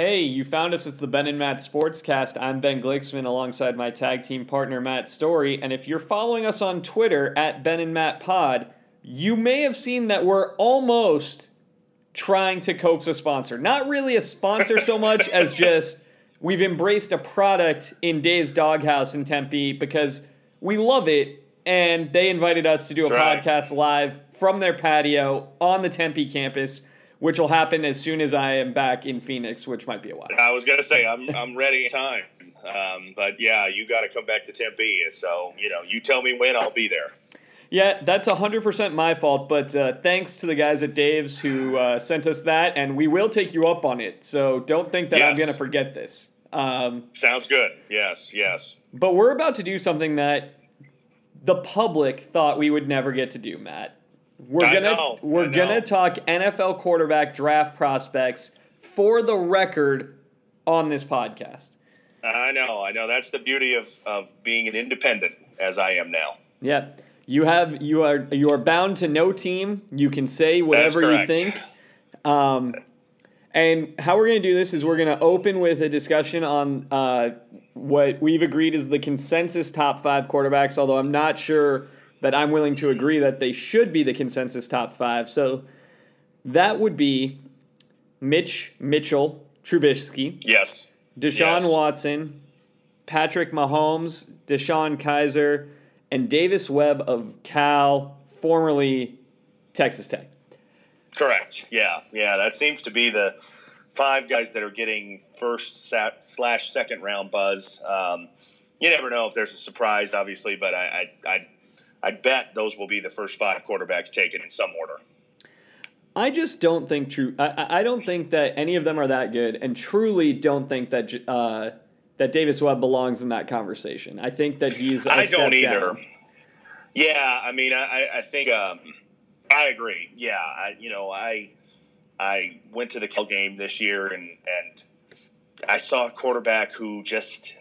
Hey, you found us. It's the Ben and Matt Sportscast. I'm Ben Glicksman alongside my tag team partner Matt Story. And if you're following us on Twitter at Ben and Matt Pod, you may have seen that we're almost trying to coax a sponsor. Not really a sponsor so much as just we've embraced a product in Dave's Doghouse in Tempe because we love it. And they invited us to do a That's right. podcast live from their patio on the Tempe campus, which will happen as soon as I am back in Phoenix, which might be a while. I was gonna say I'm I'm ready time, um, but yeah, you got to come back to Tempe. So you know, you tell me when I'll be there. Yeah, that's 100% my fault, but uh, thanks to the guys at Dave's who uh, sent us that, and we will take you up on it. So don't think that I'm going to forget this. Um, Sounds good. Yes, yes. but we're about to do something that the public thought we would never get to do, Matt. We're I gonna know, we're gonna talk NFL quarterback draft prospects for the record on this podcast. I know, I know. That's the beauty of of being an independent, as I am now. Yeah. You have you are you are bound to no team. You can say whatever you think. Um, and how we're going to do this is we're going to open with a discussion on uh, what we've agreed is the consensus top five quarterbacks. Although I'm not sure that I'm willing to agree that they should be the consensus top five. So that would be Mitch Mitchell Trubisky, Yes. Deshaun Yes. Watson, Patrick Mahomes, DeShone Kizer, and Davis Webb of Cal, formerly Texas Tech. Correct. Yeah, yeah. That seems to be the five guys that are getting first sa- slash second round buzz. Um, you never know if there's a surprise, obviously, but I, I, I, I bet those will be the first five quarterbacks taken in some order. I just don't think true. I- I, don't think that any of them are that good, and truly don't think that uh, that Davis Webb belongs in that conversation. I think that he's. I I don't either. Yeah, I mean, I, I think um, I agree. Yeah, I, you know, I I went to the Cal game this year and and I saw a quarterback who just,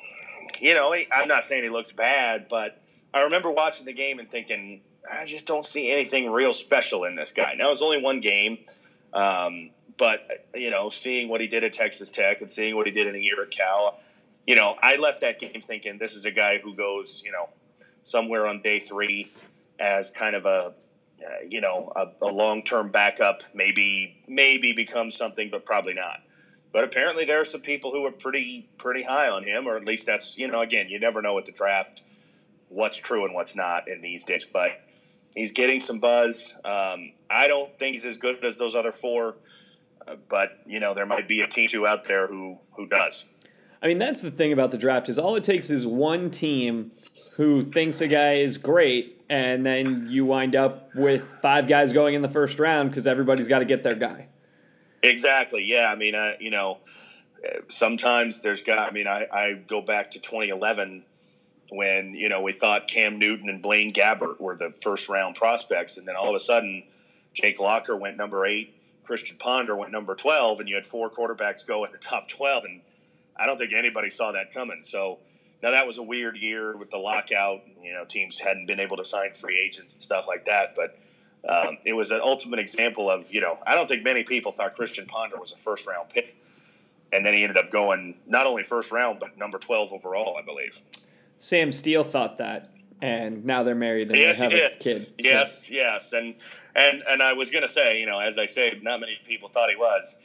you know, he- I'm not saying he looked bad, but I remember watching the game and thinking, I just don't see anything real special in this guy. Now it was only one game, um, but you know, seeing what he did at Texas Tech and seeing what he did in a year at Cal, you know, I left that game thinking this is a guy who goes, you know, somewhere on day three as kind of a uh, you know a, a long term backup. Maybe maybe becomes something, but probably not. But apparently, there are some people who are pretty pretty high on him, or at least that's you know again you never know at the draft what's true and what's not in these days. But he's getting some buzz. Um, I don't think he's as good as those other four, uh, but you know there might be a team two out there who who does. I mean, that's the thing about the draft is all it takes is one team who thinks a guy is great, and then you wind up with five guys going in the first round because everybody's got to get their guy. Exactly. Yeah. I mean, uh, you know, sometimes there's got. I mean, I, I go back to 2011 when you know we thought Cam Newton and Blaine Gabbert were the first round prospects, and then all of a sudden Jake Locker went number eight, Christian Ponder went number 12, and you had four quarterbacks go in the top 12, and I don't think anybody saw that coming. So. Now that was a weird year with the lockout. You know, teams hadn't been able to sign free agents and stuff like that. But um, it was an ultimate example of you know I don't think many people thought Christian Ponder was a first round pick, and then he ended up going not only first round but number twelve overall, I believe. Sam Steele thought that, and now they're married and Yes, they have a kid. So- Yes, yes, and and and I was gonna say, you know, as I say, not many people thought he was.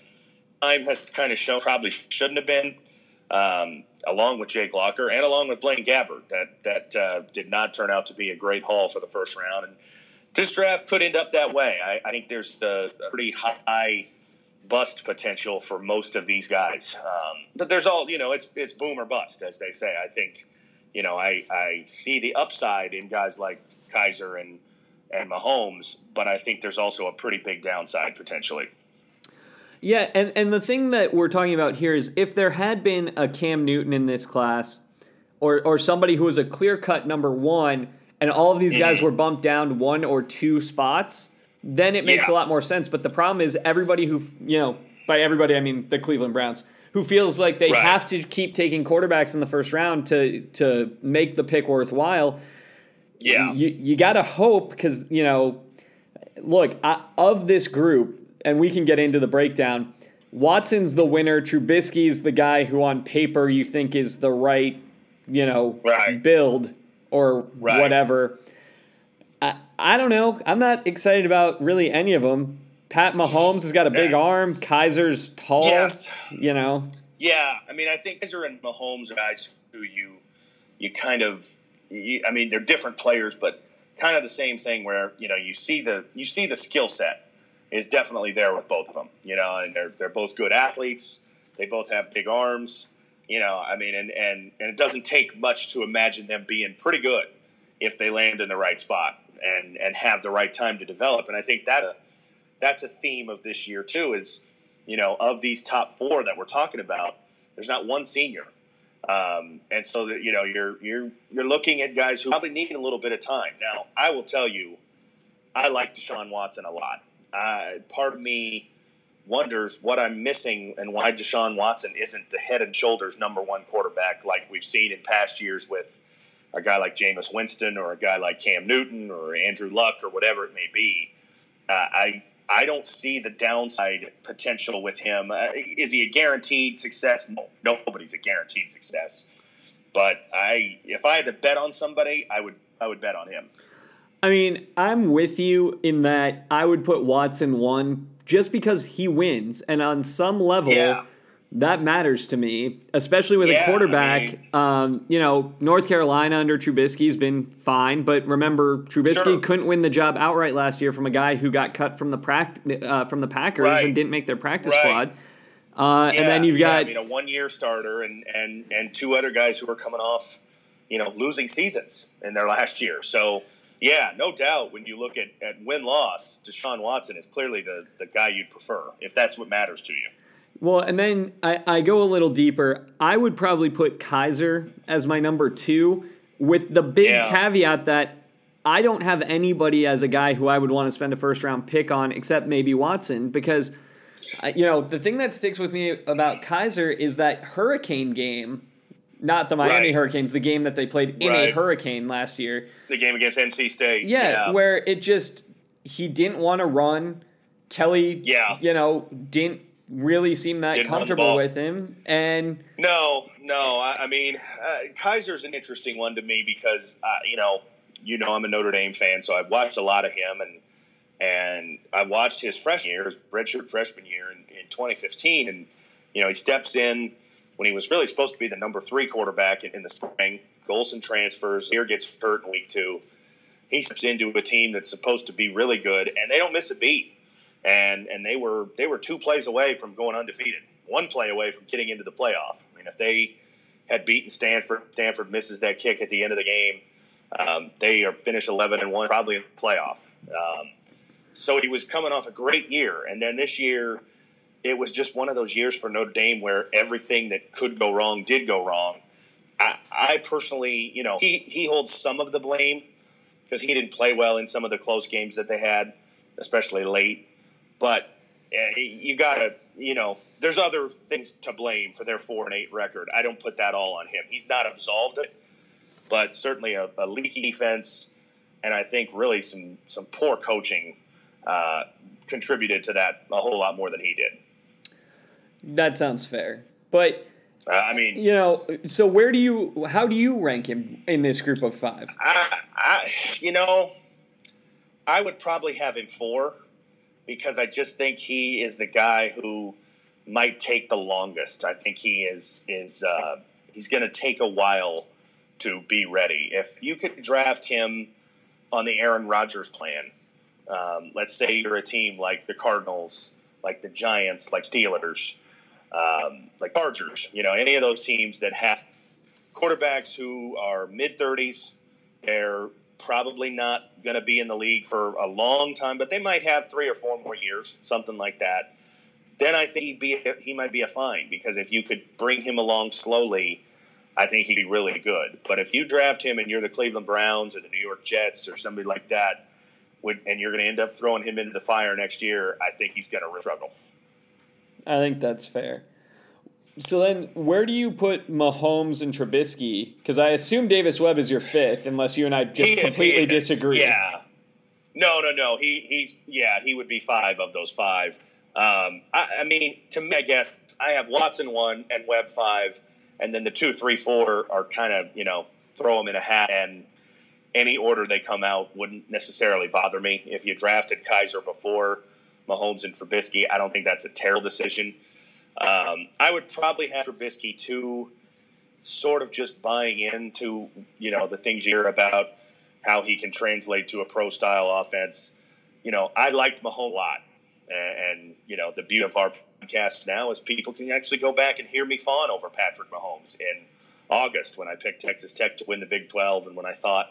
Time has kind of shown probably shouldn't have been, um, along with Jake Locker and along with Blaine Gabbert, that that uh, did not turn out to be a great haul for the first round. And this draft could end up that way. I, I think there's a, a pretty high bust potential for most of these guys. Um, but there's all you know, it's it's boom or bust, as they say. I think you know, I, I see the upside in guys like Kizer and and Mahomes, but I think there's also a pretty big downside potentially. Yeah, and, and the thing that we're talking about here is if there had been a Cam Newton in this class, or or somebody who was a clear cut number one, and all of these guys Mhm. were bumped down one or two spots, then it makes Yeah. a lot more sense. But the problem is everybody who you know, by everybody I mean the Cleveland Browns, who feels like they Right. have to keep taking quarterbacks in the first round to to make the pick worthwhile. Yeah, you you got to hope because you know, look I, of this group, and we can get into the breakdown. Watson's the winner. Trubisky's the guy who, on paper, you think is the right, you know, right. build or right. whatever. I, I don't know. I'm not excited about really any of them. Pat Mahomes has got a big arm. Kizer's tall. Yes. You know. Yeah, I mean, I think Kizer and Mahomes are guys who you you kind of. You, I mean, they're different players, but kind of the same thing. Where you know you see the you see the skill set is definitely there with both of them. You know, and they're they're both good athletes. They both have big arms. You know, I mean, and and and it doesn't take much to imagine them being pretty good if they land in the right spot and and have the right time to develop. And I think that that's a theme of this year too. Is you know of these top four that we're talking about, there's not one senior, um, and so that you know you're you're you're looking at guys who probably need a little bit of time. Now, I will tell you, I like Deshaun Watson a lot. Uh, part of me wonders what I'm missing and why Deshaun Watson isn't the head and shoulders number one quarterback like we've seen in past years with a guy like Jameis Winston or a guy like Cam Newton or Andrew Luck or whatever it may be. Uh, I I don't see the downside potential with him. Uh, is he a guaranteed success? No, nobody's a guaranteed success. But I, if I had to bet on somebody, I would I would bet on him. I mean, I'm with you in that I would put Watson one just because he wins, and on some level, yeah that matters to me, especially with yeah, a quarterback. I mean, um, you know, North Carolina under Trubisky's been fine, but remember, Trubisky sure. couldn't win the job outright last year from a guy who got cut from the pract- uh, from the Packers right. and didn't make their practice right. squad. Uh, yeah, and then you've got yeah, I mean, a one year starter and, and and two other guys who are coming off, you know, losing seasons in their last year. So yeah, no doubt. When you look at, at win loss, Deshaun Watson is clearly the the guy you'd prefer if that's what matters to you. Well, and then I, I go a little deeper. I would probably put Kizer as my number two, with the big yeah. caveat that I don't have anybody as a guy who I would want to spend a first round pick on except maybe Watson because. You know, the thing that sticks with me about Kizer is that hurricane game, not the Miami right. Hurricanes, the game that they played in right. a hurricane last year. The game against NC State. Yeah, yeah, where it just, he didn't want to run. Kelly, yeah. you know, didn't really seem that Didn't comfortable with him. And no, no, I, I mean, uh, Kizer's an interesting one to me because uh, you know, you know, I'm a Notre Dame fan, so I've watched a lot of him, and and I watched his freshman year, his redshirt freshman year in, in 2015, and you know, he steps in when he was really supposed to be the number three quarterback in, in the spring. Golson transfers. Zaire gets hurt in week two. He steps into a team that's supposed to be really good, and they don't miss a beat and and they were they were two plays away from going undefeated, one play away from getting into the playoff. I mean, if they had beaten Stanford, Stanford misses that kick at the end of the game. Um, they are finished eleven and one, probably in the playoff. Um, so he was coming off a great year, and then this year it was just one of those years for Notre Dame where everything that could go wrong did go wrong. I, I personally, you know, he he holds some of the blame because he didn't play well in some of the close games that they had, especially late. But uh, you got to, you know, there's other things to blame for their four and eight record. I don't put that all on him. He's not absolved it, but certainly a, a leaky defense, and I think really some some poor coaching uh, contributed to that a whole lot more than he did. That sounds fair, but. Uh, I mean, you know, so where do you, how do you rank him in this group of five? I, I you know, I would probably have him four because I just think he is the guy who might take the longest. I think he is is uh, he's going to take a while to be ready. If you could draft him on the Aaron Rodgers plan, um, let's say you're a team like the Cardinals, like the Giants, like Steelers, um, like Chargers, you know, any of those teams that have quarterbacks who are mid 30s, they're probably not going to be in the league for a long time, but they might have three or four more years, something like that. Then I think he'd be he might be a fine because if you could bring him along slowly, I think he'd be really good. But if you draft him and you're the Cleveland Browns or the New York Jets or somebody like that, would, and you're going to end up throwing him into the fire next year, I think he's going to struggle. I think that's fair. So then, where do you put Mahomes and Trubisky? Because I assume Davis Webb is your fifth, unless you and I just completely disagree. Yeah. No, no, no. He he's yeah. He would be five of those five. Um, I, I, mean, to me, I guess I have Watson one and Webb five, and then the two, three, four are kind of you know throw them in a hat, and any order they come out wouldn't necessarily bother me. If you drafted Kizer before Mahomes and Trubisky, I don't think that's a terrible decision. Um, I would probably have Trubisky two, sort of just buying into you know the things you hear about how he can translate to a pro style offense. You know, I liked Mahomes a lot. And, and, you know, the beauty of our podcast now is people can actually go back and hear me fawn over Patrick Mahomes in August when I picked Texas Tech to win the Big 12 and when I thought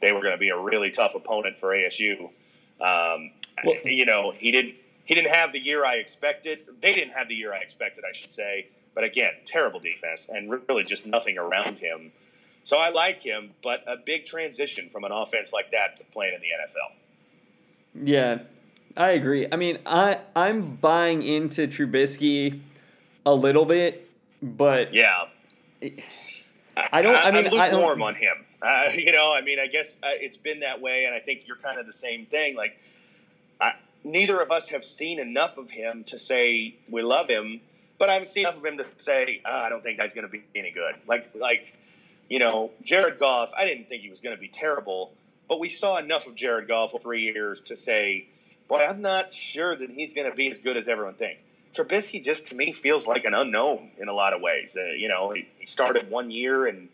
they were going to be a really tough opponent for ASU. Um, well, you know, he didn't he didn't have the year I expected. They didn't have the year I expected, I should say. But again, terrible defense and really just nothing around him. So I like him, but a big transition from an offense like that to playing in the NFL. Yeah, I agree. I mean, I I'm buying into Trubisky a little bit, but yeah, I don't. I, I mean, I'm lukewarm on him. Uh, you know, I mean, I guess uh, it's been that way, and I think you're kind of the same thing. Like, I, neither of us have seen enough of him to say we love him, but I haven't seen enough of him to say oh, I don't think he's going to be any good. Like, like you know, Jared Goff. I didn't think he was going to be terrible, but we saw enough of Jared Goff for three years to say boy, I'm not sure that he's going to be as good as everyone thinks. Trubisky just to me feels like an unknown in a lot of ways. Uh, you know, he, he, started one year and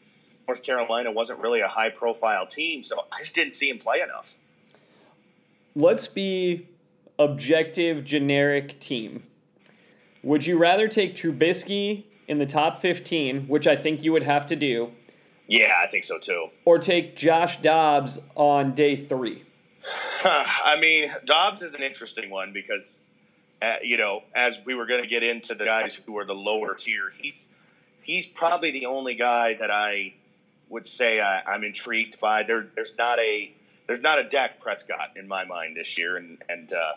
North Carolina wasn't really a high profile team, so I just didn't see him play enough. Let's be objective, generic team. Would you rather take Trubisky in the top 15, which I think you would have to do? Yeah, I think so too. Or take Josh Dobbs on day three? I mean, Dobbs is an interesting one because, uh, you know, as we were going to get into the guys who are the lower tier, he's he's probably the only guy that I would say I, am intrigued by. There, there's not a there's not a Dak Prescott in my mind this year, and and uh,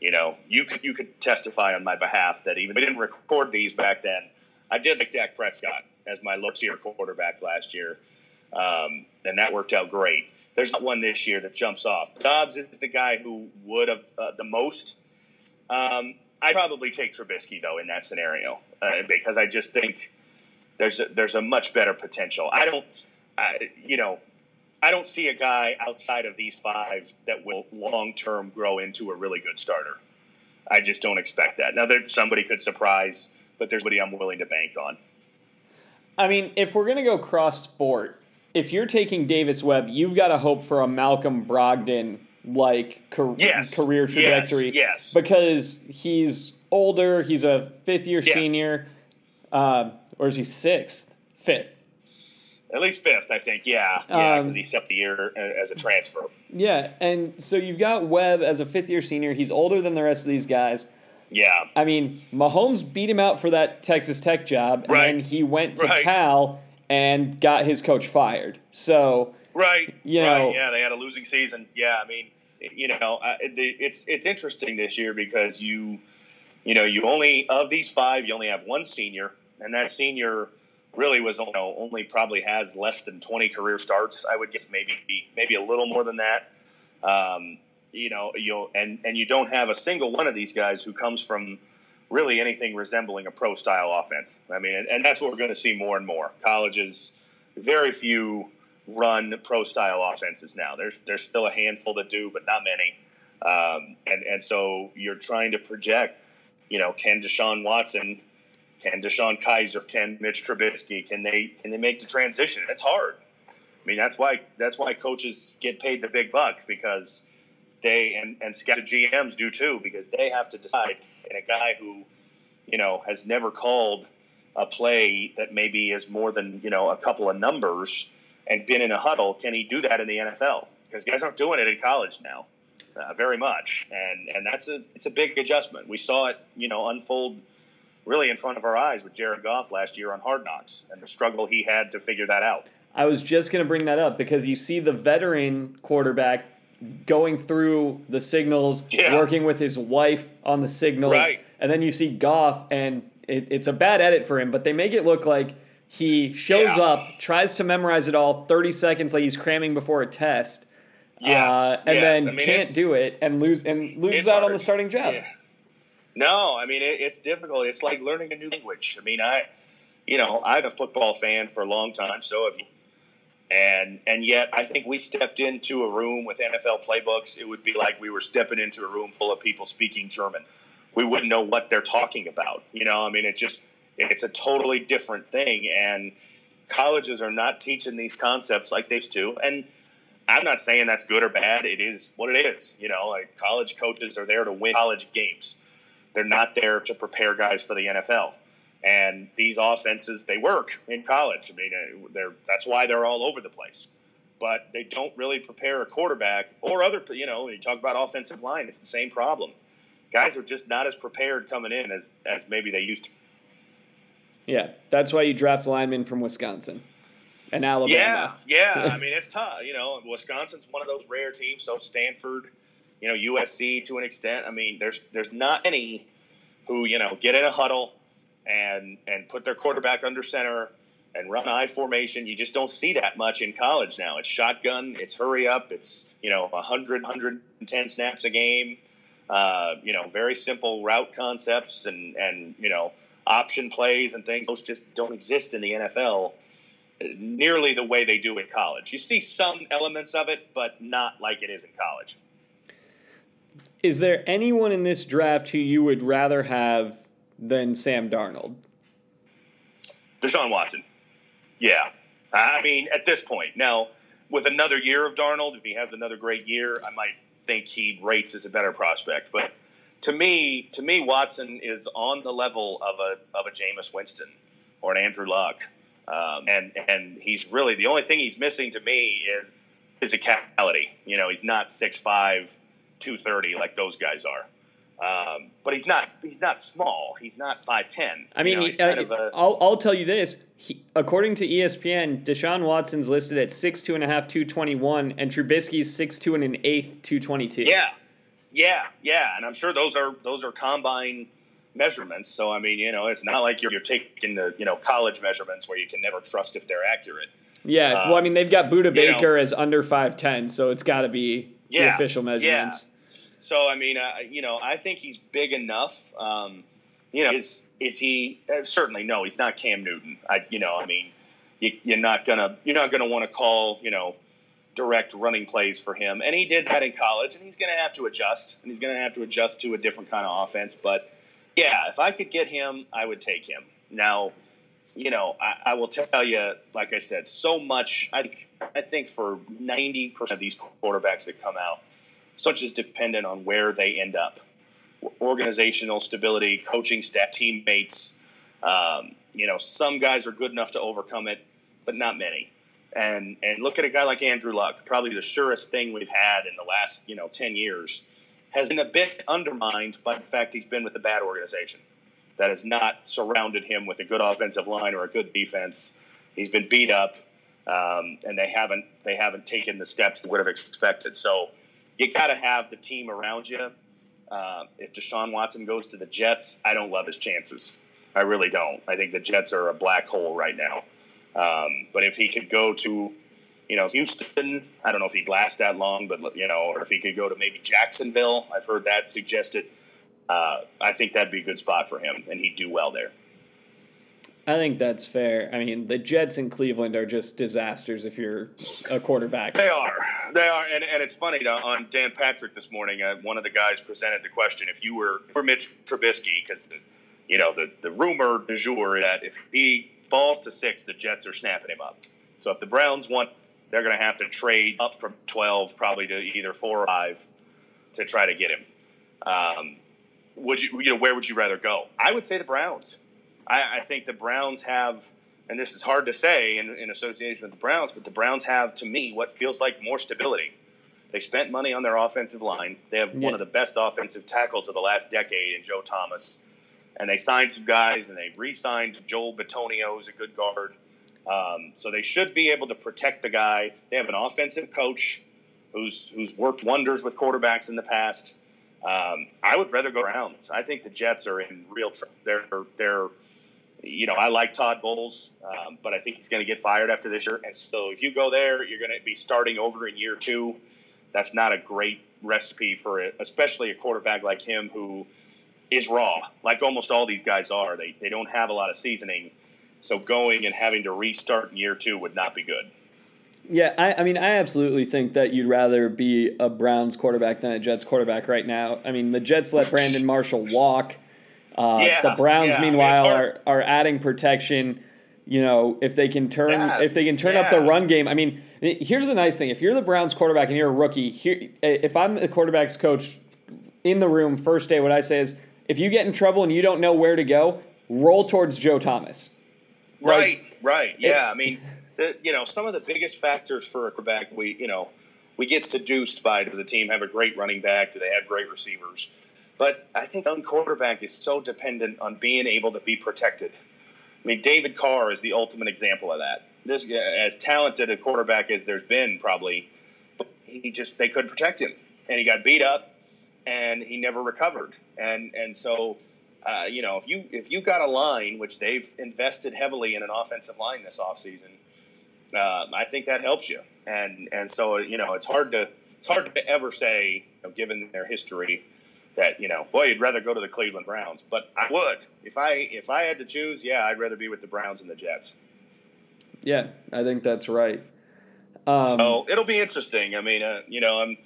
you know, you could you could testify on my behalf that even we didn't record these back then, I did like Dak Prescott as my low tier quarterback last year, um, and that worked out great there's not one this year that jumps off. Dobbs is the guy who would have uh, the most. Um, I'd probably take Trubisky though in that scenario uh, because I just think there's a, there's a much better potential. I don't, I, you know, I don't see a guy outside of these five that will long term grow into a really good starter. I just don't expect that. Now, there somebody could surprise, but there's somebody I'm willing to bank on. I mean, if we're gonna go cross sport, if you're taking Davis Webb, you've got to hope for a Malcolm Brogdon like car- yes. career trajectory. Yes. yes. Because he's older, he's a fifth year yes. senior, uh, or is he sixth? Fifth. At least fifth, I think. Yeah, yeah, because um, he stepped the year as a transfer. Yeah, and so you've got Webb as a fifth year senior. He's older than the rest of these guys. Yeah. I mean, Mahomes beat him out for that Texas Tech job, and right. then he went to right. Cal and got his coach fired. So right, you know, right. yeah, they had a losing season. Yeah, I mean, you know, it's it's interesting this year because you, you know, you only of these five, you only have one senior, and that senior really was you know, only probably has less than 20 career starts i would guess maybe maybe a little more than that um, you know you and and you don't have a single one of these guys who comes from really anything resembling a pro style offense. I mean, and, and that's what we're going to see more and more. Colleges, very few run pro style offenses now. There's there's still a handful that do, but not many. Um, and and so you're trying to project, you know, can Deshaun Watson, can DeShone Kizer? can Mitch Trubisky, can they can they make the transition? It's hard. I mean, that's why that's why coaches get paid the big bucks because they and and scouted GMs do too because they have to decide. And a guy who, you know, has never called a play that maybe is more than you know a couple of numbers and been in a huddle, can he do that in the NFL? Because guys aren't doing it in college now, uh, very much, and and that's a it's a big adjustment. We saw it, you know, unfold really in front of our eyes with Jared Goff last year on Hard Knocks and the struggle he had to figure that out. I was just going to bring that up because you see the veteran quarterback going through the signals, yeah. working with his wife on the signals, right. and then you see Goff, and it, it's a bad edit for him, but they make it look like he shows yeah. up, tries to memorize it all, thirty seconds, like he's cramming before a test. Yes, uh, and yes. then I mean, can't do it and lose and loses out hard. on the starting job. Yeah. No, I mean it, it's difficult. It's like learning a new language. I mean, I, you know, I'm a football fan for a long time. So have you. And and yet, I think we stepped into a room with NFL playbooks. It would be like we were stepping into a room full of people speaking German. We wouldn't know what they're talking about. You know, I mean, it just it's a totally different thing. And colleges are not teaching these concepts like they used to. And I'm not saying that's good or bad. It is what it is. You know, like college coaches are there to win college games. They're not there to prepare guys for the NFL. And these offenses, they work in college. I mean, uh, they're that's why they're all over the place. But they don't really prepare a quarterback or other. You know, when you talk about offensive line, it's the same problem. Guys are just not as prepared coming in as as maybe they used to. Yeah, that's why you draft linemen from Wisconsin and Alabama. Yeah, yeah. I mean, it's tough. You know, Wisconsin's one of those rare teams. So Stanford, you know, USC to an extent. I mean, there's there's not any who you know get in a huddle and and put their quarterback under center and run I formation. You just don't see that much in college now. It's shotgun, it's hurry up, it's you know 100 110 snaps a game. Uh, you know, very simple route concepts and and you know option plays and things. Those just don't exist in the NFL nearly the way they do in college. You see some elements of it, but not like it is in college. Is there anyone in this draft who you would rather have than Sam Darnold? Deshaun Watson. Yeah. I mean, at this point. Now, with another year of Darnold, if he has another great year, I might think he rates as a better prospect. But to me, to me, Watson is on the level of a of a Jameis Winston or an Andrew Luck. Um, and and he's really the only thing he's missing to me is physicality. You know, he's not 6'5", 230 like those guys are. Um, but he's not he's not small. He's not five ten. I mean, you know, uh, a, I'll I'll tell you this. He, according to ESPN, Deshaun Watson's listed at six two and a half, two twenty one, and Trubisky's six two and an eighth, two twenty two. Yeah, yeah, yeah, and I'm sure those are those are combine measurements. So I mean, you know, it's not like you're, you're taking the you know college measurements where you can never trust if they're accurate. Yeah, um, well, I mean, they've got Budda Baker know, as under five ten, so it's got to be yeah, the official measurements. Yeah. So I mean, uh, you know, I think he's big enough. Um, you know, is is he uh, certainly no? He's not Cam Newton. I you know, I mean, you, you're not gonna you're not gonna want to call you know direct running plays for him, and he did that in college, and he's gonna have to adjust, and he's gonna have to adjust to a different kind of offense, but yeah, if I could get him, I would take him. Now, you know, I, I, will tell you, like I said, so much. I I think for ninety percent of these quarterbacks that come out, so much is dependent on where they end up, organizational stability, coaching staff, teammates. Um, you know, some guys are good enough to overcome it, but not many. And and look at a guy like Andrew Luck, probably the surest thing we've had in the last you know ten years has been a bit undermined by the fact he's been with a bad organization that has not surrounded him with a good offensive line or a good defense. He's been beat up, um, and they haven't they haven't taken the steps they would have expected. So you got to have the team around you. Uh, if Deshaun Watson goes to the Jets, I don't love his chances. I really don't. I think the Jets are a black hole right now. Um, but if he could go to you know, Houston, I don't know if he'd last that long, but, you know, or if he could go to maybe Jacksonville. I've heard that suggested. Uh, I think that'd be a good spot for him, and he'd do well there. I think that's fair. I mean, the Jets in Cleveland are just disasters if you're a quarterback. They are. They are. And, and it's funny, on Dan Patrick this morning, uh, one of the guys presented the question if you were for Mitch Trubisky, because, you know, the, the rumor du jour that if he falls to six, the Jets are snapping him up. So if the Browns want they're going to have to trade up from 12 probably to either four or five to try to get him. Um, would you, you know, where would you rather go? I would say the Browns. I, I think the Browns have, and this is hard to say in, in association with the Browns, but the Browns have, to me, what feels like more stability. They spent money on their offensive line. They have yeah. one of the best offensive tackles of the last decade in Joe Thomas. And they signed some guys, and they re-signed Joel Bitonio, who's a good guard. Um, so they should be able to protect the guy. They have an offensive coach who's who's worked wonders with quarterbacks in the past. Um, I would rather go Browns. I think the Jets are in real trouble. They're they're you know I like Todd Bowles, um, but I think he's going to get fired after this year. And so if you go there, you're going to be starting over in year two. That's not a great recipe for it, especially a quarterback like him who is raw, like almost all these guys are. They they don't have a lot of seasoning, so going and having to restart in year two would not be good. Yeah, I, I mean, I absolutely think that you'd rather be a Browns quarterback than a Jets quarterback right now. I mean, the Jets let Brandon Marshall walk. Uh, Yeah, the Browns, yeah, meanwhile, are, are adding protection. You know, if they can turn Yeah, if they can turn up the run game. I mean, here's the nice thing: if you're the Browns quarterback and you're a rookie, here, if I'm the quarterbacks coach in the room first day, what I say is, if you get in trouble and you don't know where to go, roll towards Joe Thomas. Like- Right, right. Yeah, I mean, the, you know, some of the biggest factors for a quarterback, we, you know, we get seduced by does the team have a great running back? Do they have great receivers? But I think young quarterback is so dependent on being able to be protected. I mean, David Carr is the ultimate example of that. This, as talented a quarterback as there's been, probably, he just they couldn't protect him, and he got beat up, and he never recovered. And and so, uh, you know, if you if you got a line which they've invested heavily in an offensive line this offseason, uh, I think that helps you. And and so you know, it's hard to it's hard to ever say, you know, given their history, that you know, boy, you'd rather go to the Cleveland Browns. But I would if I if I had to choose, yeah, I'd rather be with the Browns and the Jets. Yeah, I think that's right. Um, So it'll be interesting. I mean, uh, you know, I'm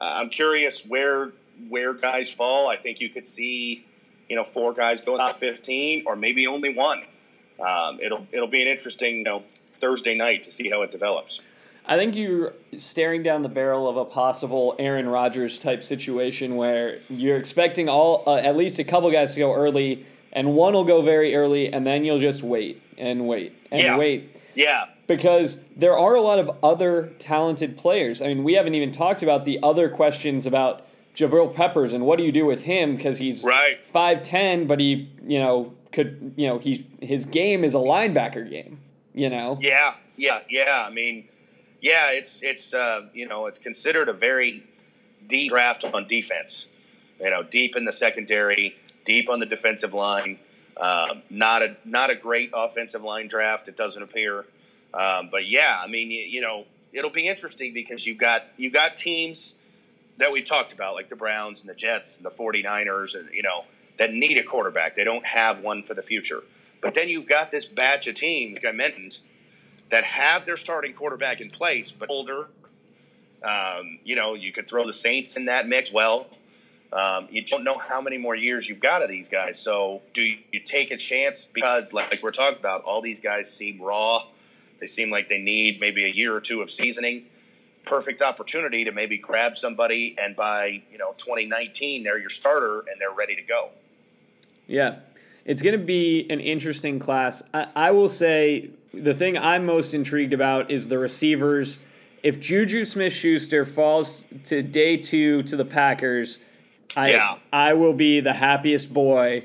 I'm curious where where guys fall. I think you could see, you know, four guys go top fifteen, or maybe only one. Um, it'll it'll be an interesting, you know, Thursday night to see how it develops. I think you're staring down the barrel of a possible Aaron Rodgers type situation where you're expecting all uh, at least a couple guys to go early, and one will go very early, and then you'll just wait and wait and Yeah. wait Yeah, because there are a lot of other talented players. I mean, we haven't even talked about the other questions about Jabril Peppers and what do you do with him because he's Right. five ten, but he you know could you know he's his game is a linebacker game. You know. yeah, yeah, yeah. I mean, yeah, it's it's uh, you know it's considered a very deep draft on defense. You know, deep in the secondary, deep on the defensive line. Um, not a not a great offensive line draft. It doesn't appear, um, but yeah, I mean, you, you know, it'll be interesting because you've got you've got teams that we've talked about, like the Browns and the Jets and the 49ers, and you know, that need a quarterback. They don't have one for the future. But then you've got this batch of teams, like I mentioned, that have their starting quarterback in place, but older. Um, you know, you could throw the Saints in that mix. Well, um, you don't know how many more years you've got of these guys. So, do you, take a chance because, like, like we're talking about, all these guys seem raw. They seem like they need maybe a year or two of seasoning. Perfect opportunity to maybe grab somebody, and by you know 2019, they're your starter and they're ready to go. Yeah, it's going to be an interesting class. I, I will say the thing I'm most intrigued about is the receivers. If Juju Smith Schuster falls to day two to the Packers, I Yeah. I will be the happiest boy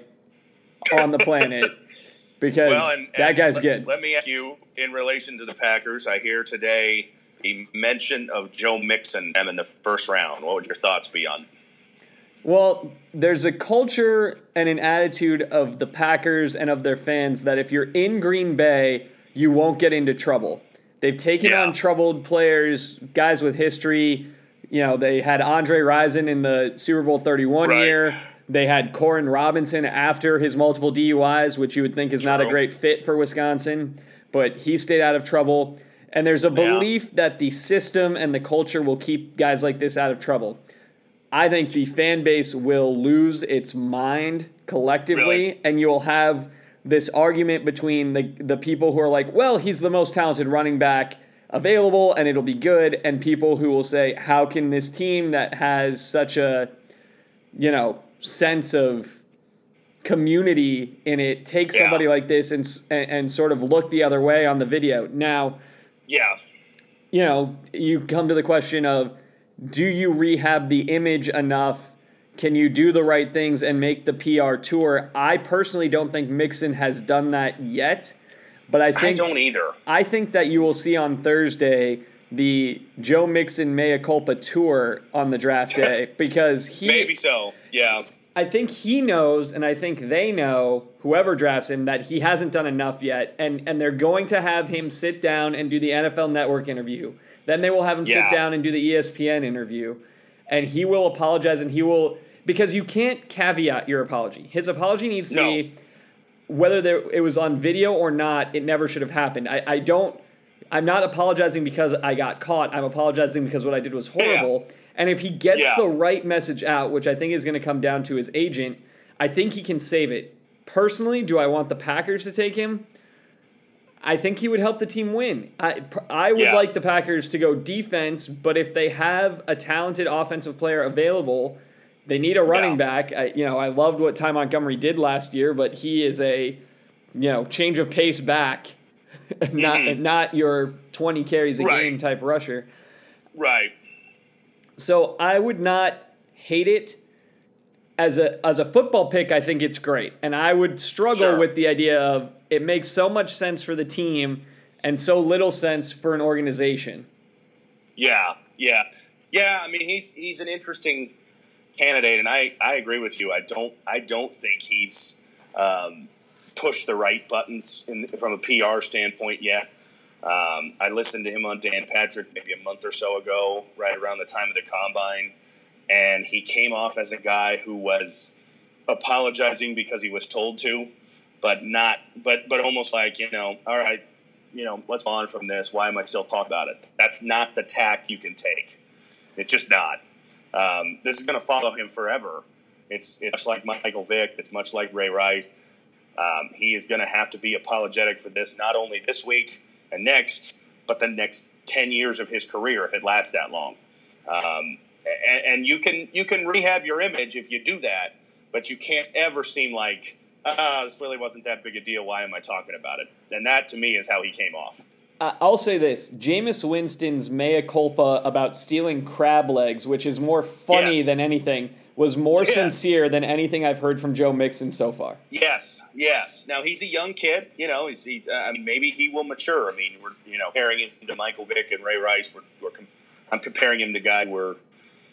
on the planet because Well, and, that and guy's let, good. Let me ask you, in relation to the Packers, I hear today the mention of Joe Mixon them in the first round. What would your thoughts be on? Well, there's a culture and an attitude of the Packers and of their fans that if you're in Green Bay, you won't get into trouble. They've taken Yeah. on troubled players, guys with history. You know, they had Andre Rison in the Super Bowl 31 Right. year. They had Koren Robinson after his multiple DUIs, which you would think is not a great fit for Wisconsin, but he stayed out of trouble. And there's a Yeah. belief that the system and the culture will keep guys like this out of trouble. I think the fan base will lose its mind collectively, Really? and you'll have this argument between the the people who are like, "Well, he's the most talented running back available, and it'll be good," and people who will say, "How can this team that has such a, you know, sense of community in it take Yeah. somebody like this and, and and sort of look the other way on the video?" Now, Yeah, you know, you come to the question of do you rehab the image enough? Can you do the right things and make the PR tour? I personally don't think Mixon has done that yet, but I think I think don't either. I think that you will see on Thursday the Joe Mixon mea culpa tour on the draft day because he Maybe so. Yeah, I think he knows, and I think they know, whoever drafts him, that he hasn't done enough yet, and and they're going to have him sit down and do the NFL Network interview. Then they will have him Yeah. sit down and do the ESPN interview, and he will apologize, and he will because you can't caveat your apology. His apology needs to No. be whether there, it was on video or not. It never should have happened. I, I don't. I'm not apologizing because I got caught. I'm apologizing because what I did was Yeah. horrible. And if he gets Yeah. the right message out, which I think is going to come down to his agent, I think he can save it. Personally, do I want the Packers to take him? I think he would help the team win. I, I would Yeah. like the Packers to go defense, but if they have a talented offensive player available, they need a running Yeah. back. I, you know, I loved what Ty Montgomery did last year, but he is a, you know, change of pace back, not not your twenty carries a Mm-hmm. Right. game type rusher. Right. So I would not hate it as a as a football pick. I think it's great, and I would struggle Sure. with the idea of it makes so much sense for the team and so little sense for an organization. Yeah, yeah, yeah. I mean, he's he's an interesting candidate, and I, I agree with you. I don't I don't think he's um, pushed the right buttons in, from a PR standpoint yet. Um, I listened to him on Dan Patrick maybe a month or so ago, right around the time of the combine, and he came off as a guy who was apologizing because he was told to, but not, but but almost like you know, all right, you know, let's move on from this. Why am I still talking about it? That's not the tack you can take. It's just not. Um, this is going to follow him forever. It's it's much like Michael Vick. It's much like Ray Rice. Um, he is going to have to be apologetic for this, not only this week and next, but the next ten years of his career if it lasts that long. Um, and, and you can you can rehab your image if you do that, but you can't ever seem like ah, this really wasn't that big a deal. Why am I talking about it? And that to me is how he came off. I'll say this: Jameis Winston's mea culpa about stealing crab legs, which is more funny Yes. than anything, was more Yes. sincere than anything I've heard from Joe Mixon so far. Yes, yes. Now he's a young kid. You know, he's, he's uh, I mean, maybe he will mature. I mean, we're you know comparing him to Michael Vick and Ray Rice. We're, we're com- I'm comparing him to guys who were,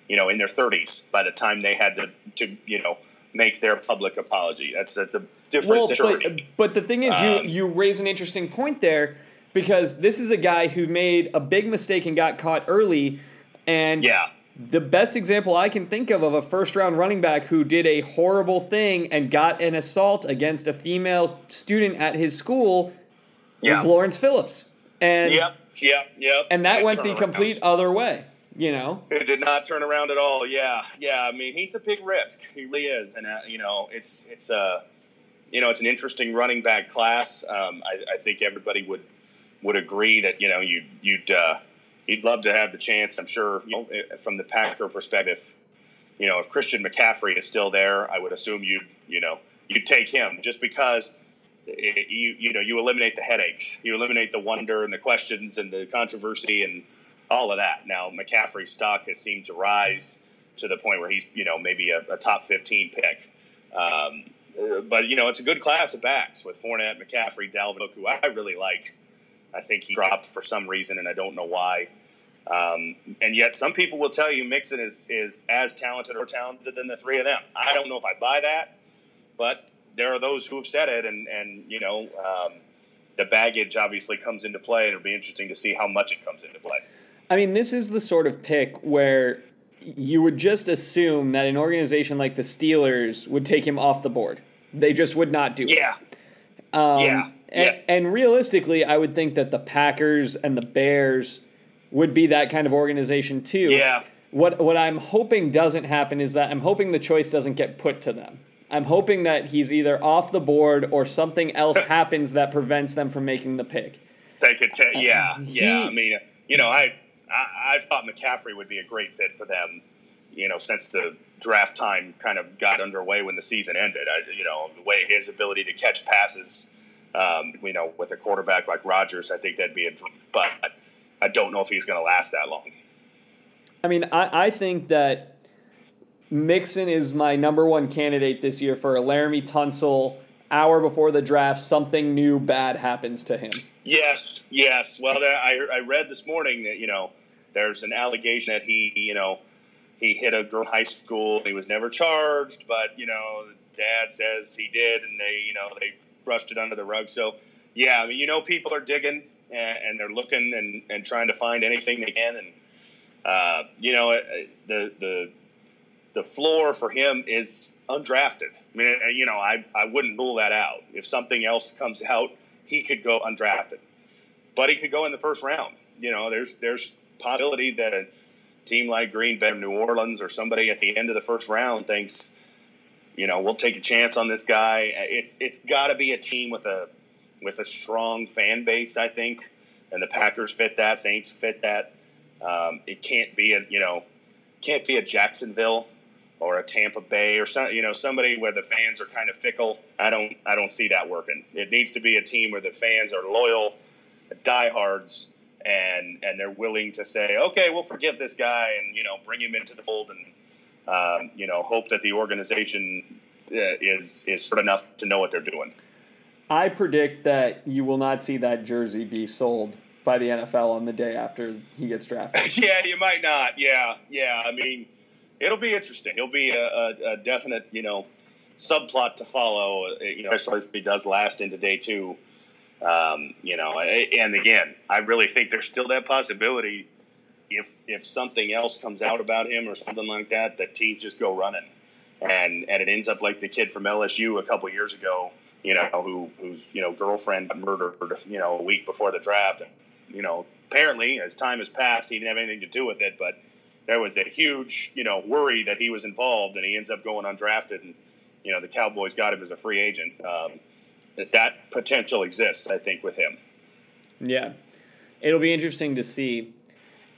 you know, in their 30s by the time they had to to you know make their public apology. That's that's a different Well, but, situation. but the thing is, Um, you you raise an interesting point there because this is a guy who made a big mistake and got caught early, and yeah, the best example I can think of of a first round running back who did a horrible thing and got an assault against a female student at his school yeah, was Lawrence Phillips, and yep, yep, yep. and that went the around. complete other way. You know, It did not turn around at all. Yeah, yeah. I mean, he's a big risk. He really is, and uh, you know, it's it's a you know, it's an interesting running back class. Um, I, I think everybody would would agree that you know you you'd uh, you'd love to have the chance. I'm sure you know, eh, from the Packer perspective, you know, if Christian McCaffrey is still there, I would assume you you know you'd take him just because. It, you you know you eliminate the headaches, you eliminate the wonder and the questions and the controversy and all of that. Now McCaffrey's stock has seemed to rise to the point where he's you know maybe a, a top fifteen pick. Um, uh, but you know it's a good class of backs with Fournette, McCaffrey, Dalvin Cook, who I really like. I think he dropped for some reason, and I don't know why. Um, and yet, some people will tell you Mixon is is as talented or talented than the three of them. I don't know if I buy that, but there are those who have said it, and and you know um, the baggage obviously comes into play, and it'll be interesting to see how much it comes into play. I mean, this is the sort of pick where you would just assume that an organization like the Steelers would take him off the board. They just would not do it. Yeah, Um, Yeah, And, yeah. and realistically, I would think that the Packers and the Bears would be that kind of organization too. yeah, What what I'm hoping doesn't happen is that I'm hoping the choice doesn't get put to them. I'm hoping that he's either off the board or something else happens that prevents them from making the pick. they could. ta- yeah, yeah. he- I mean, you know, I, I I've thought McCaffrey would be a great fit for them. You know, since the draft time kind of got underway when the season ended. I, you know, the way his ability to catch passes. Um, you know, with a quarterback like Rodgers, I think that'd be a dream. But I don't know if he's going to last that long. I mean, I, I think that Mixon is my number one candidate this year for a Laremy Tunsil. Hour before the draft, something new bad happens to him. Yes, yes. Well, I, I read this morning that you know there's an allegation that he you know he hit a girl in high school. He was never charged, but you know dad says he did, and they you know they brushed it under the rug. So yeah, I mean you know people are digging and, and they're looking and, and trying to find anything they can, and uh, you know uh, the the the floor for him is undrafted. I mean, uh, you know, I, I wouldn't rule that out. If something else comes out, he could go undrafted, but he could go in the first round. You know, there's there's possibility that a team like Green Bay, New Orleans, or somebody at the end of the first round thinks, you know, we'll take a chance on this guy. It's it's got to be a team with a with a strong fan base, I think, and the Packers fit that, Saints fit that. Um, it can't be a you know, can't be a Jacksonville or a Tampa Bay or some you know somebody where the fans are kind of fickle. I don't I don't see that working. It needs to be a team where the fans are loyal, diehards, and and they're willing to say, okay, we'll forgive this guy and you know bring him into the fold and um, you know hope that the organization uh, is is sort enough to know what they're doing. I predict that you will not see that jersey be sold by the NFL on the day after he gets drafted. yeah, you might not. Yeah, yeah. I mean, it'll be interesting. It'll be a, a, a definite, you know, subplot to follow. Uh, you know, especially if he does last into day two. Um, you know, and again, I really think there's still that possibility if if something else comes out about him or something like that, that teams just go running, and and it ends up like the kid from LSU a couple years ago, you know, who whose you know girlfriend murdered, you know, a week before the draft, and you know, apparently as time has passed, he didn't have anything to do with it, but there was a huge you know worry that he was involved, and he ends up going undrafted, and you know the Cowboys got him as a free agent. Um, that that potential exists, I think, with him. Yeah, it'll be interesting to see.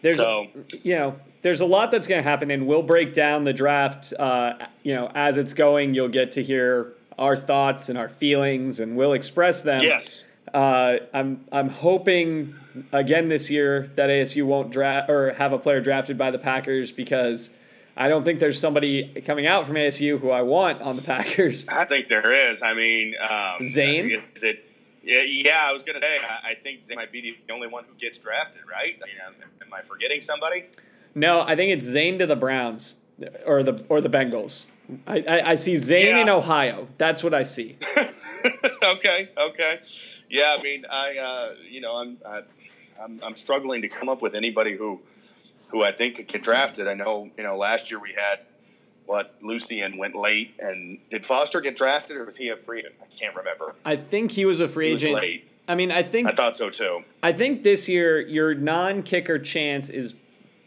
There's, so, you know, there's a lot that's going to happen, and we'll break down the draft. Uh, you know, as it's going, you'll get to hear our thoughts and our feelings, and we'll express them. Yes. Uh, I'm I'm hoping again this year that ASU won't draft or have a player drafted by the Packers because I don't think there's somebody coming out from ASU who I want on the Packers. I think there is. I mean, um, Zane. Is it? Yeah, yeah, I was gonna say. I, I think Zane might be the only one who gets drafted, right? I mean, am I forgetting somebody? No, I think it's Zane to the Browns or the or the Bengals. I, I, I see Zane yeah. in Ohio. That's what I see. okay, okay, yeah. I mean, I uh, you know I'm I, I'm I'm struggling to come up with anybody who who I think could get drafted. I know, you know, last year we had what Lucien went late, and did Foster get drafted or was he a free agent? I can't remember. I think he was a free agent. late. I mean, I think I thought so too. I think this year your non-kicker chance is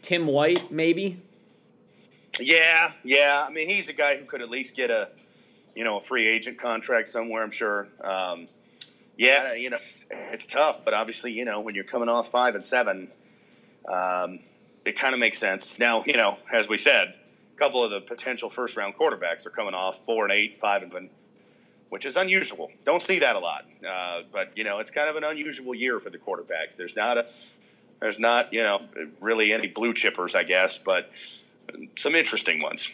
Tim White, maybe. Yeah, yeah. I mean, he's a guy who could at least get a, you know, a free agent contract somewhere. I'm sure. Um, yeah, you know, it's tough, but obviously, you know, when you're coming off five and seven, um, it kind of makes sense. Now, you know, as we said, couple of the potential first round quarterbacks are coming off four and eight, five and seven, which is unusual. Don't see that a lot. Uh, but you know, it's kind of an unusual year for the quarterbacks. There's not a, there's not you know really any blue chippers, I guess, but some interesting ones.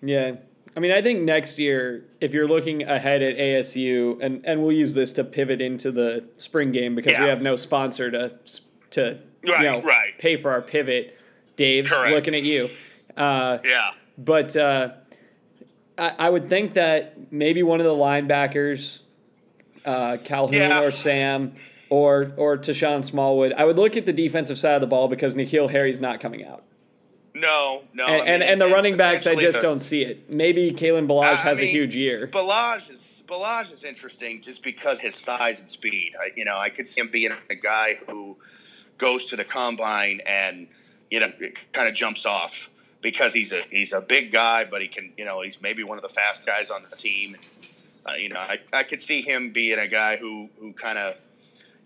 Yeah. I mean, I think next year, if you're looking ahead at ASU, and, and we'll use this to pivot into the spring game because yeah. we have no sponsor to to right, you know, right. pay for our pivot. Dave, Correct. looking at you. Uh, yeah. But uh, I, I, would think that maybe one of the linebackers, uh, Calhoun yeah. or Sam, or or Tashon Smallwood. I would look at the defensive side of the ball because N'Keal Harry's not coming out. No, no. And, I mean, and, and, the and running backs, I just the, don't see it. Maybe Kalen Ballage has mean, a huge year. Ballage is Ballage is interesting just because his size and speed. I, you know, I could see him being a guy who – goes to the combine and you know kind of jumps off because he's a he's a big guy, but he can you know he's maybe one of the fast guys on the team. Uh, you know, I, I could see him being a guy who who kind of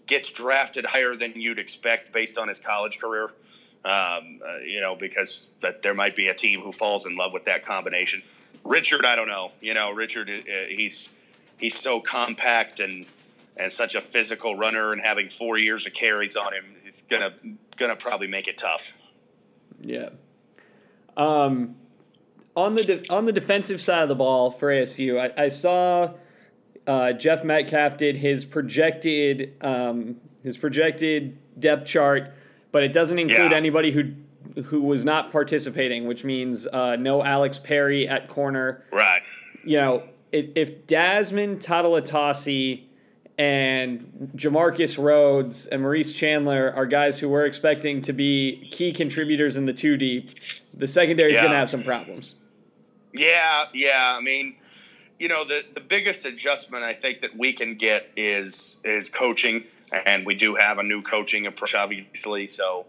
gets drafted higher than you'd expect based on his college career. Um, uh, you know, because that there might be a team who falls in love with that combination. Richard, I don't know. You know, Richard, uh, he's he's so compact and and such a physical runner, and having four years of carries on him, it's gonna gonna probably make it tough. Yeah. Um, on the de- on the defensive side of the ball for ASU, I, I saw uh, Jeff Metcalf did his projected um, his projected depth chart, but it doesn't include yeah. anybody who who was not participating, which means uh, no Alex Perry at corner. Right. You know, if, if Dasmond Tautalatasi and Jamarcus Rhodes and Maurice Chandler are guys who we're expecting to be key contributors in the two deep. The secondary is yeah. going to have some problems. Yeah, yeah. I mean, you know, the the biggest adjustment I think that we can get is is coaching, and we do have a new coaching approach, obviously. So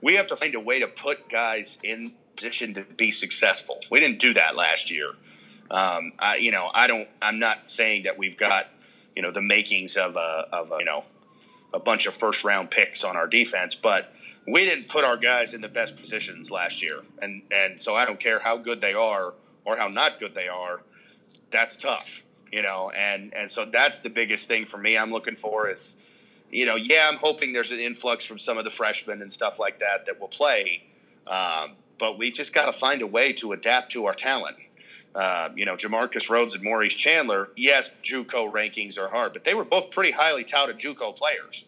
we have to find a way to put guys in position to be successful. We didn't do that last year. Um, I, you know, I don't. I'm not saying that we've got you know the makings of a of a, you know a bunch of first round picks on our defense, but we didn't put our guys in the best positions last year, and and so I don't care how good they are or how not good they are. That's tough, you know, and and so that's the biggest thing for me. I'm looking for is, you know, yeah, I'm hoping there's an influx from some of the freshmen and stuff like that that will play, um, but we just got to find a way to adapt to our talent. Uh, you know, Jamarcus Rhodes and Maurice Chandler, yes, JUCO rankings are hard, but they were both pretty highly touted JUCO players.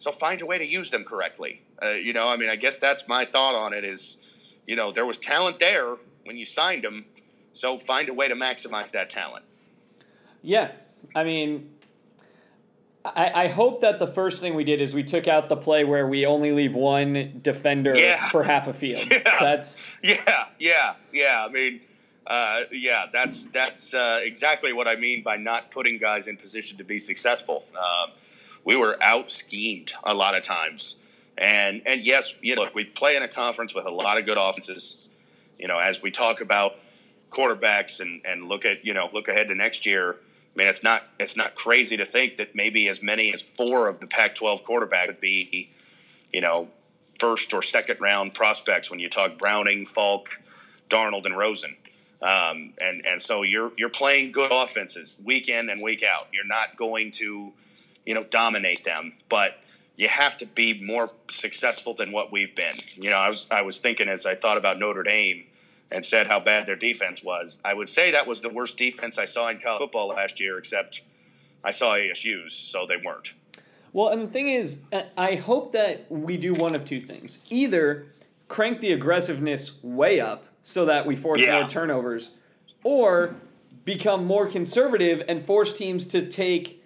So find a way to use them correctly. Uh, you know, I mean, I guess that's my thought on it is, you know, there was talent there when you signed them, so find a way to maximize that talent. Yeah, I mean, I, I hope that the first thing we did is we took out the play where we only leave one defender Yeah. for half a field. Yeah. That's Yeah, yeah, yeah. I mean, uh, yeah, that's that's uh, exactly what I mean by not putting guys in position to be successful. Um, we were out schemed a lot of times, and and yes, you know, look, we play in a conference with a lot of good offenses. You know, as we talk about quarterbacks and and look at you know look ahead to next year. I mean, it's not it's not crazy to think that maybe as many as four of the Pac-12 quarterbacks would be, you know, first or second round prospects when you talk Browning, Falk, Darnold, and Rosen. Um, and and so you're you're playing good offenses week in and week out. You're not going to, you know, dominate them, but you have to be more successful than what we've been. You know, I was I was thinking as I thought about Notre Dame and said how bad their defense was. I would say that was the worst defense I saw in college football last year, except I saw ASU's, so they weren't. Well, and the thing is, I- hope that we do one of two things. Either crank the aggressiveness way up so that we force Yeah. more turnovers, or become more conservative and force teams to take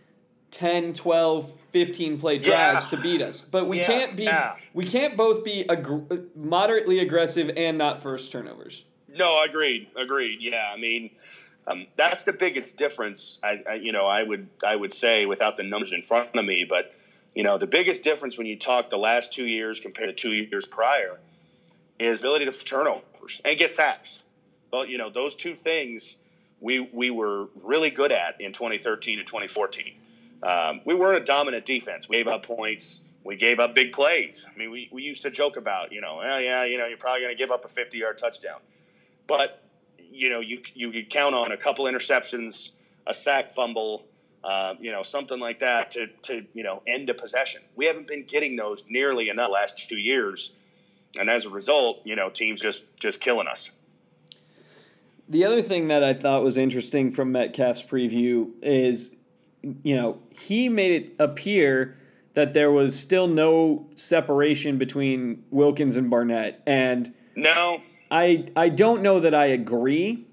10, 12, 15 play drives Yeah. to beat us. But we Yeah, can't be yeah. we can't both be aggr- moderately aggressive and not first turnovers. No, agreed, agreed. Yeah, I mean, um, that's the biggest difference. I, I, you know, I would, I would say without the numbers in front of me, but you know, the biggest difference when you talk the last two years compared to two years prior is ability to turnovers and get sacks. Well, you know, those two things we we were really good at in 2013 and 2014. Um, we weren't a dominant defense. We gave up points. We gave up big plays. I mean, we, we used to joke about, you know, oh, yeah, you know, you're probably going to give up a 50 yard touchdown. But, you know, you, you could count on a couple interceptions, a sack fumble, uh, you know, something like that to, to, you know, end a possession. We haven't been getting those nearly enough last two years. And as a result, you know, teams just, just killing us. The other thing that I thought was interesting from Metcalf's preview is, you know, he made it appear that there was still no separation between Wilkins and Barnett, and No, I I don't know that I agree,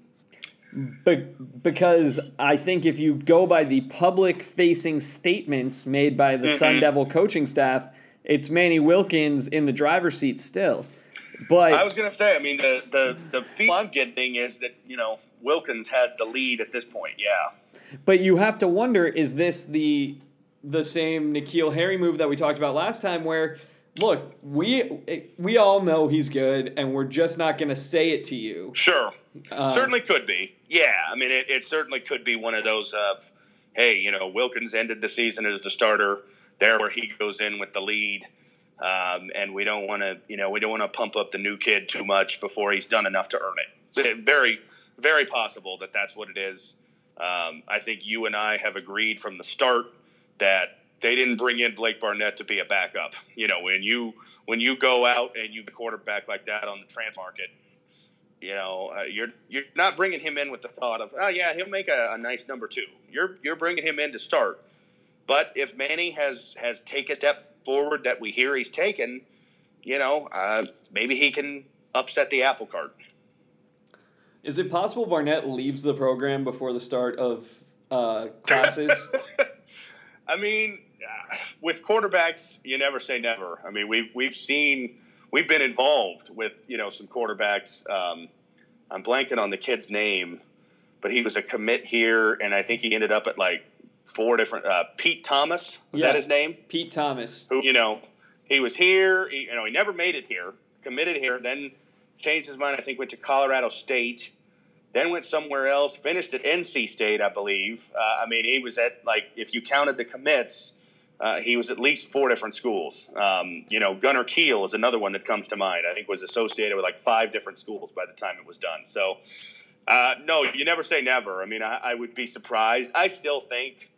but because I think if you go by the public facing statements made by the Sun mm-hmm. Devil coaching staff, it's Manny Wilkins in the driver's seat still. But I was going to say, I mean, the, the, the feel I'm getting is that, you know, Wilkins has the lead at this point. Yeah. But you have to wonder: is this the the same N'Keal Harry move that we talked about last time? Where look, we we all know he's good, and we're just not going to say it to you. Sure. Um, certainly could be. Yeah. I mean, it, it certainly could be one of those of, hey, you know, Wilkins ended the season as the starter. There where he goes in with the lead. Um, and we don't want to, you know, we don't want to pump up the new kid too much before he's done enough to earn it. Very, very possible that that's what it is. Um, I think you and I have agreed from the start that they didn't bring in Blake Barnett to be a backup. You know, when you when you go out and you quarterback like that on the trans market, you know, uh, you're you're not bringing him in with the thought of, oh yeah, he'll make a, a nice number two. You're you're bringing him in to start. But if Manny has has taken a step forward that we hear he's taken, you know, uh, maybe he can upset the apple cart. Is it possible Barnett leaves the program before the start of uh, classes? I mean, uh, with quarterbacks, you never say never. I mean, we've we've seen we've been involved with you know some quarterbacks. Um, I'm blanking on the kid's name, but he was a commit here, and I think he ended up at like four different. Uh, Pete Thomas was Yeah. that his name? Pete Thomas. Who you know, he was here. He, you know, he never made it here. Committed here, then changed his mind. I think went to Colorado State, then went somewhere else. Finished at NC State, I believe. Uh, I mean, he was at like if you counted the commits. Uh, he was at least four different schools. Um, you know, Gunner Kiel is another one that comes to mind. I think was associated with like five different schools by the time it was done. So, uh, no, you never say never. I mean, I, I would be surprised. I still think,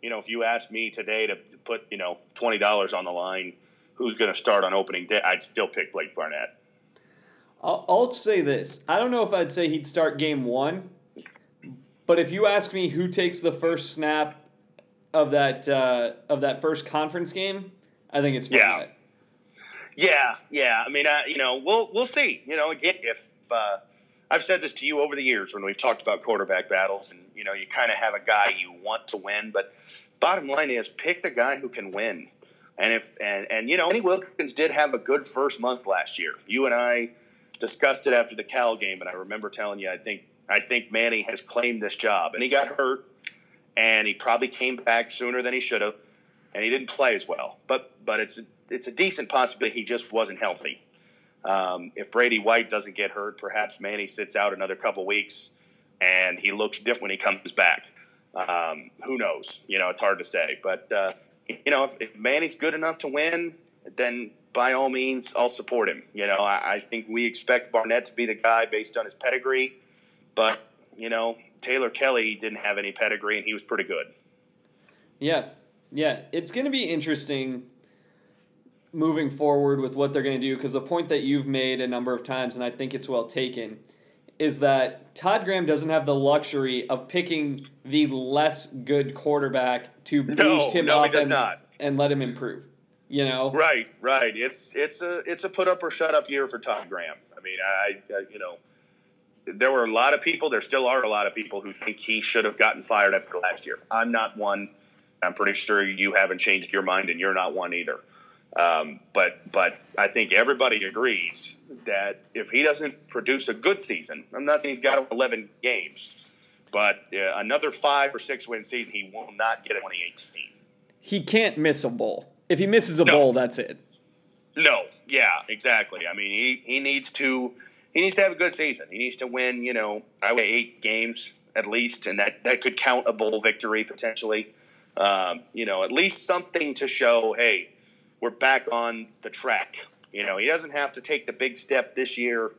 you know, if you asked me today to put, you know, twenty dollars on the line, who's going to start on opening day, I'd still pick Blake Barnett. I'll, I'll say this. I don't know if I'd say he'd start game one, but if you ask me who takes the first snap of that uh, of that first conference game, I think it's Yeah. Yeah, yeah. I mean, uh, you know, we'll we'll see. You know, again, if uh, I've said this to you over the years when we've talked about quarterback battles, and you know, you kind of have a guy you want to win, but bottom line is pick the guy who can win. And if and and you know, Manny Wilkins did have a good first month last year. You and I discussed it after the Cal game, and I remember telling you, I think I think Manny has claimed this job, and he got hurt, and he probably came back sooner than he should have, and he didn't play as well. But but it's a, it's a decent possibility he just wasn't healthy. Um, if Brady White doesn't get hurt, perhaps Manny sits out another couple weeks, and he looks different when he comes back. Um, who knows? You know, it's hard to say. But uh, you know, if, if Manny's good enough to win, then by all means, I'll support him. You know, I, I think we expect Barnett to be the guy based on his pedigree, but you know, Taylor Kelly didn't have any pedigree, and he was pretty good. Yeah, yeah. It's going to be interesting moving forward with what they're going to do because the point that you've made a number of times, and I think it's well taken, is that Todd Graham doesn't have the luxury of picking the less good quarterback to boost No, him no, up and, and let him improve. You know, Right, right. It's it's a it's a put up or shut up year for Todd Graham. I mean, I, I you know, there were a lot of people. There still are a lot of people who think he should have gotten fired after last year. I'm not one. I'm pretty sure you haven't changed your mind, and you're not one either. Um, but but I think everybody agrees that if he doesn't produce a good season, I'm not saying he's got 11 games, but uh, another five or six win season, he will not get a 2018. he can't miss a bowl. If he misses a No. bowl, that's it. No, yeah, exactly. I mean, he, he needs to he needs to have a good season. He needs to win, you know, I would eight games at least, and that that could count a bowl victory potentially. Um, you know, at least something to show, hey, we're back on the track. You know, he doesn't have to take the big step this year,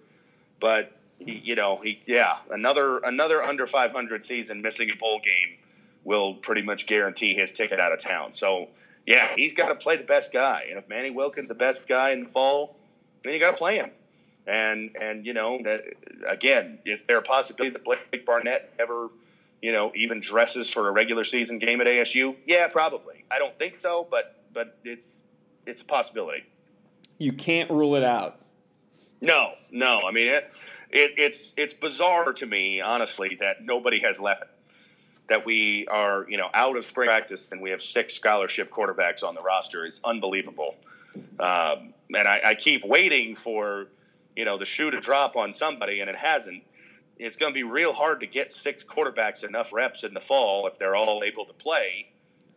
but he, you know, he yeah, another another under 500 season missing a bowl game will pretty much guarantee his ticket out of town. So, yeah, he's got to play the best guy. And if Manny Wilkins the best guy in the fall, then you got to play him. And and you know that again, is there a possibility that Blake Barnett ever, you know, even dresses for a regular season game at ASU? Yeah, probably. I don't think so, but but it's it's a possibility. You can't rule it out. No, no. I mean, it, it, it's it's bizarre to me, honestly, that nobody has left. That we are, you know, out of spring practice and we have six scholarship quarterbacks on the roster is unbelievable. Um, and I, I keep waiting for, you know, the shoe to drop on somebody, and it hasn't. It's going to be real hard to get six quarterbacks enough reps in the fall if they're all able to play.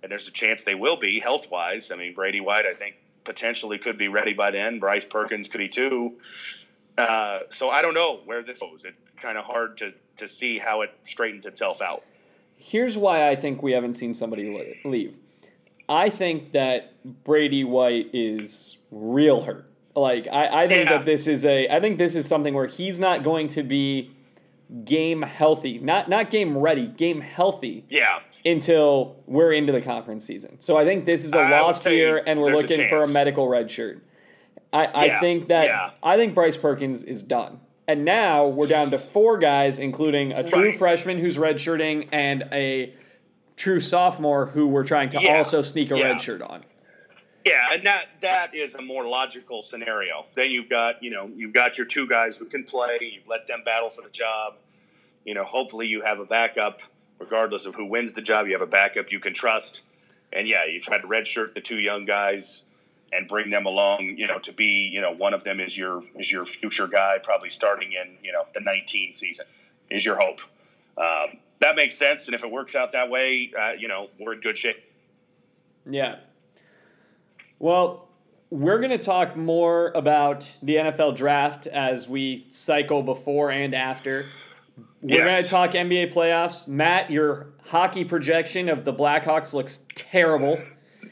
And there's a chance they will be health wise. I mean, Brady White, I think, potentially could be ready by then. Bryce Perkins could be too. Uh, so I don't know where this goes. It's kind of hard to, to see how it straightens itself out. Here's why I think we haven't seen somebody leave. I think that Brady White is real hurt. Like I, I think Yeah. that this is a I think this is something where he's not going to be game healthy. Not not game ready, game healthy Yeah. until we're into the conference season. So I think this is a I would lost say year and we're there's a looking for a medical red shirt. I, I Yeah, think that yeah. I think Bryce Perkins is done. And now we're down to four guys, including a true Right. freshman who's redshirting and a true sophomore who we're trying to Yeah, also sneak a yeah. red shirt on. Yeah, and that that is a more logical scenario. Then you've got you know you've got your two guys who can play. You let them battle for the job. You know, hopefully you have a backup, regardless of who wins the job. You have a backup you can trust. And yeah, you try to redshirt the two young guys, and bring them along. You know, to be you know one of them is your is your future guy, probably starting in you know the 19 season is your hope. Um, that makes sense, and if it works out that way, uh, you know we're in good shape. Yeah. Well, we're going to talk more about the NFL draft as we cycle before and after. We're Yes. going to talk NBA playoffs. Matt, your hockey projection of the Blackhawks looks terrible.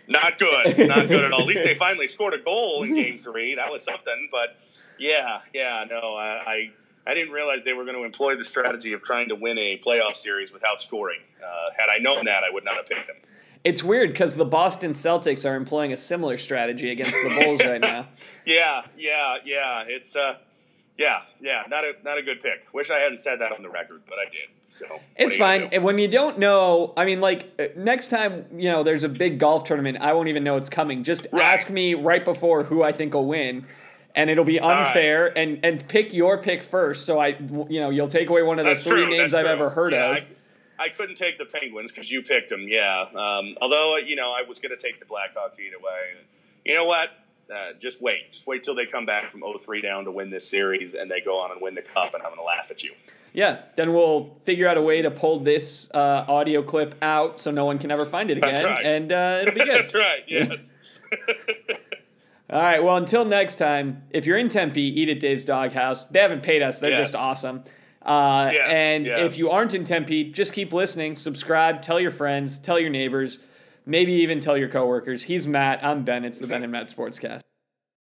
Not good, not good at all. At least they finally scored a goal in Game Three. That was something. But yeah, yeah, no, I I, I didn't realize they were going to employ the strategy of trying to win a playoff series without scoring. Uh, had I known that, I would not have picked them. It's weird because the Boston Celtics are employing a similar strategy against the Bulls right now. Yeah, yeah, yeah. It's uh, yeah, yeah. Not a not a good pick. Wish I hadn't said that on the record, but I did. So It's are you gonna fine. And When you don't know, I mean, like uh, next time, you know, there's a big golf tournament, I won't even know it's coming. Just Right. ask me right before who I think will win, and it'll be right. unfair. And and pick your pick first, so I, you know, you'll take away one of the That's three true, names that's I've true. ever heard Yeah, of. I, I couldn't take the Penguins because you picked them. Yeah. Um, although you know I was going to take the Blackhawks either way. You know what? Uh, just wait. Just wait till they come back from 0-3 down to win this series, and they go on and win the cup, and I'm going to laugh at you. Yeah, then we'll figure out a way to pull this uh, audio clip out so no one can ever find it again, That's right. and uh, it'll be good. That's right. Yes. All right. Well, until next time, if you're in Tempe, eat at Dave's Doghouse. They haven't paid us. They're Yes. just awesome. Uh, Yes, and yes. if you aren't in Tempe, just keep listening, subscribe, tell your friends, tell your neighbors, maybe even tell your coworkers. He's Matt. I'm Ben. It's the Ben and Matt Sportscast.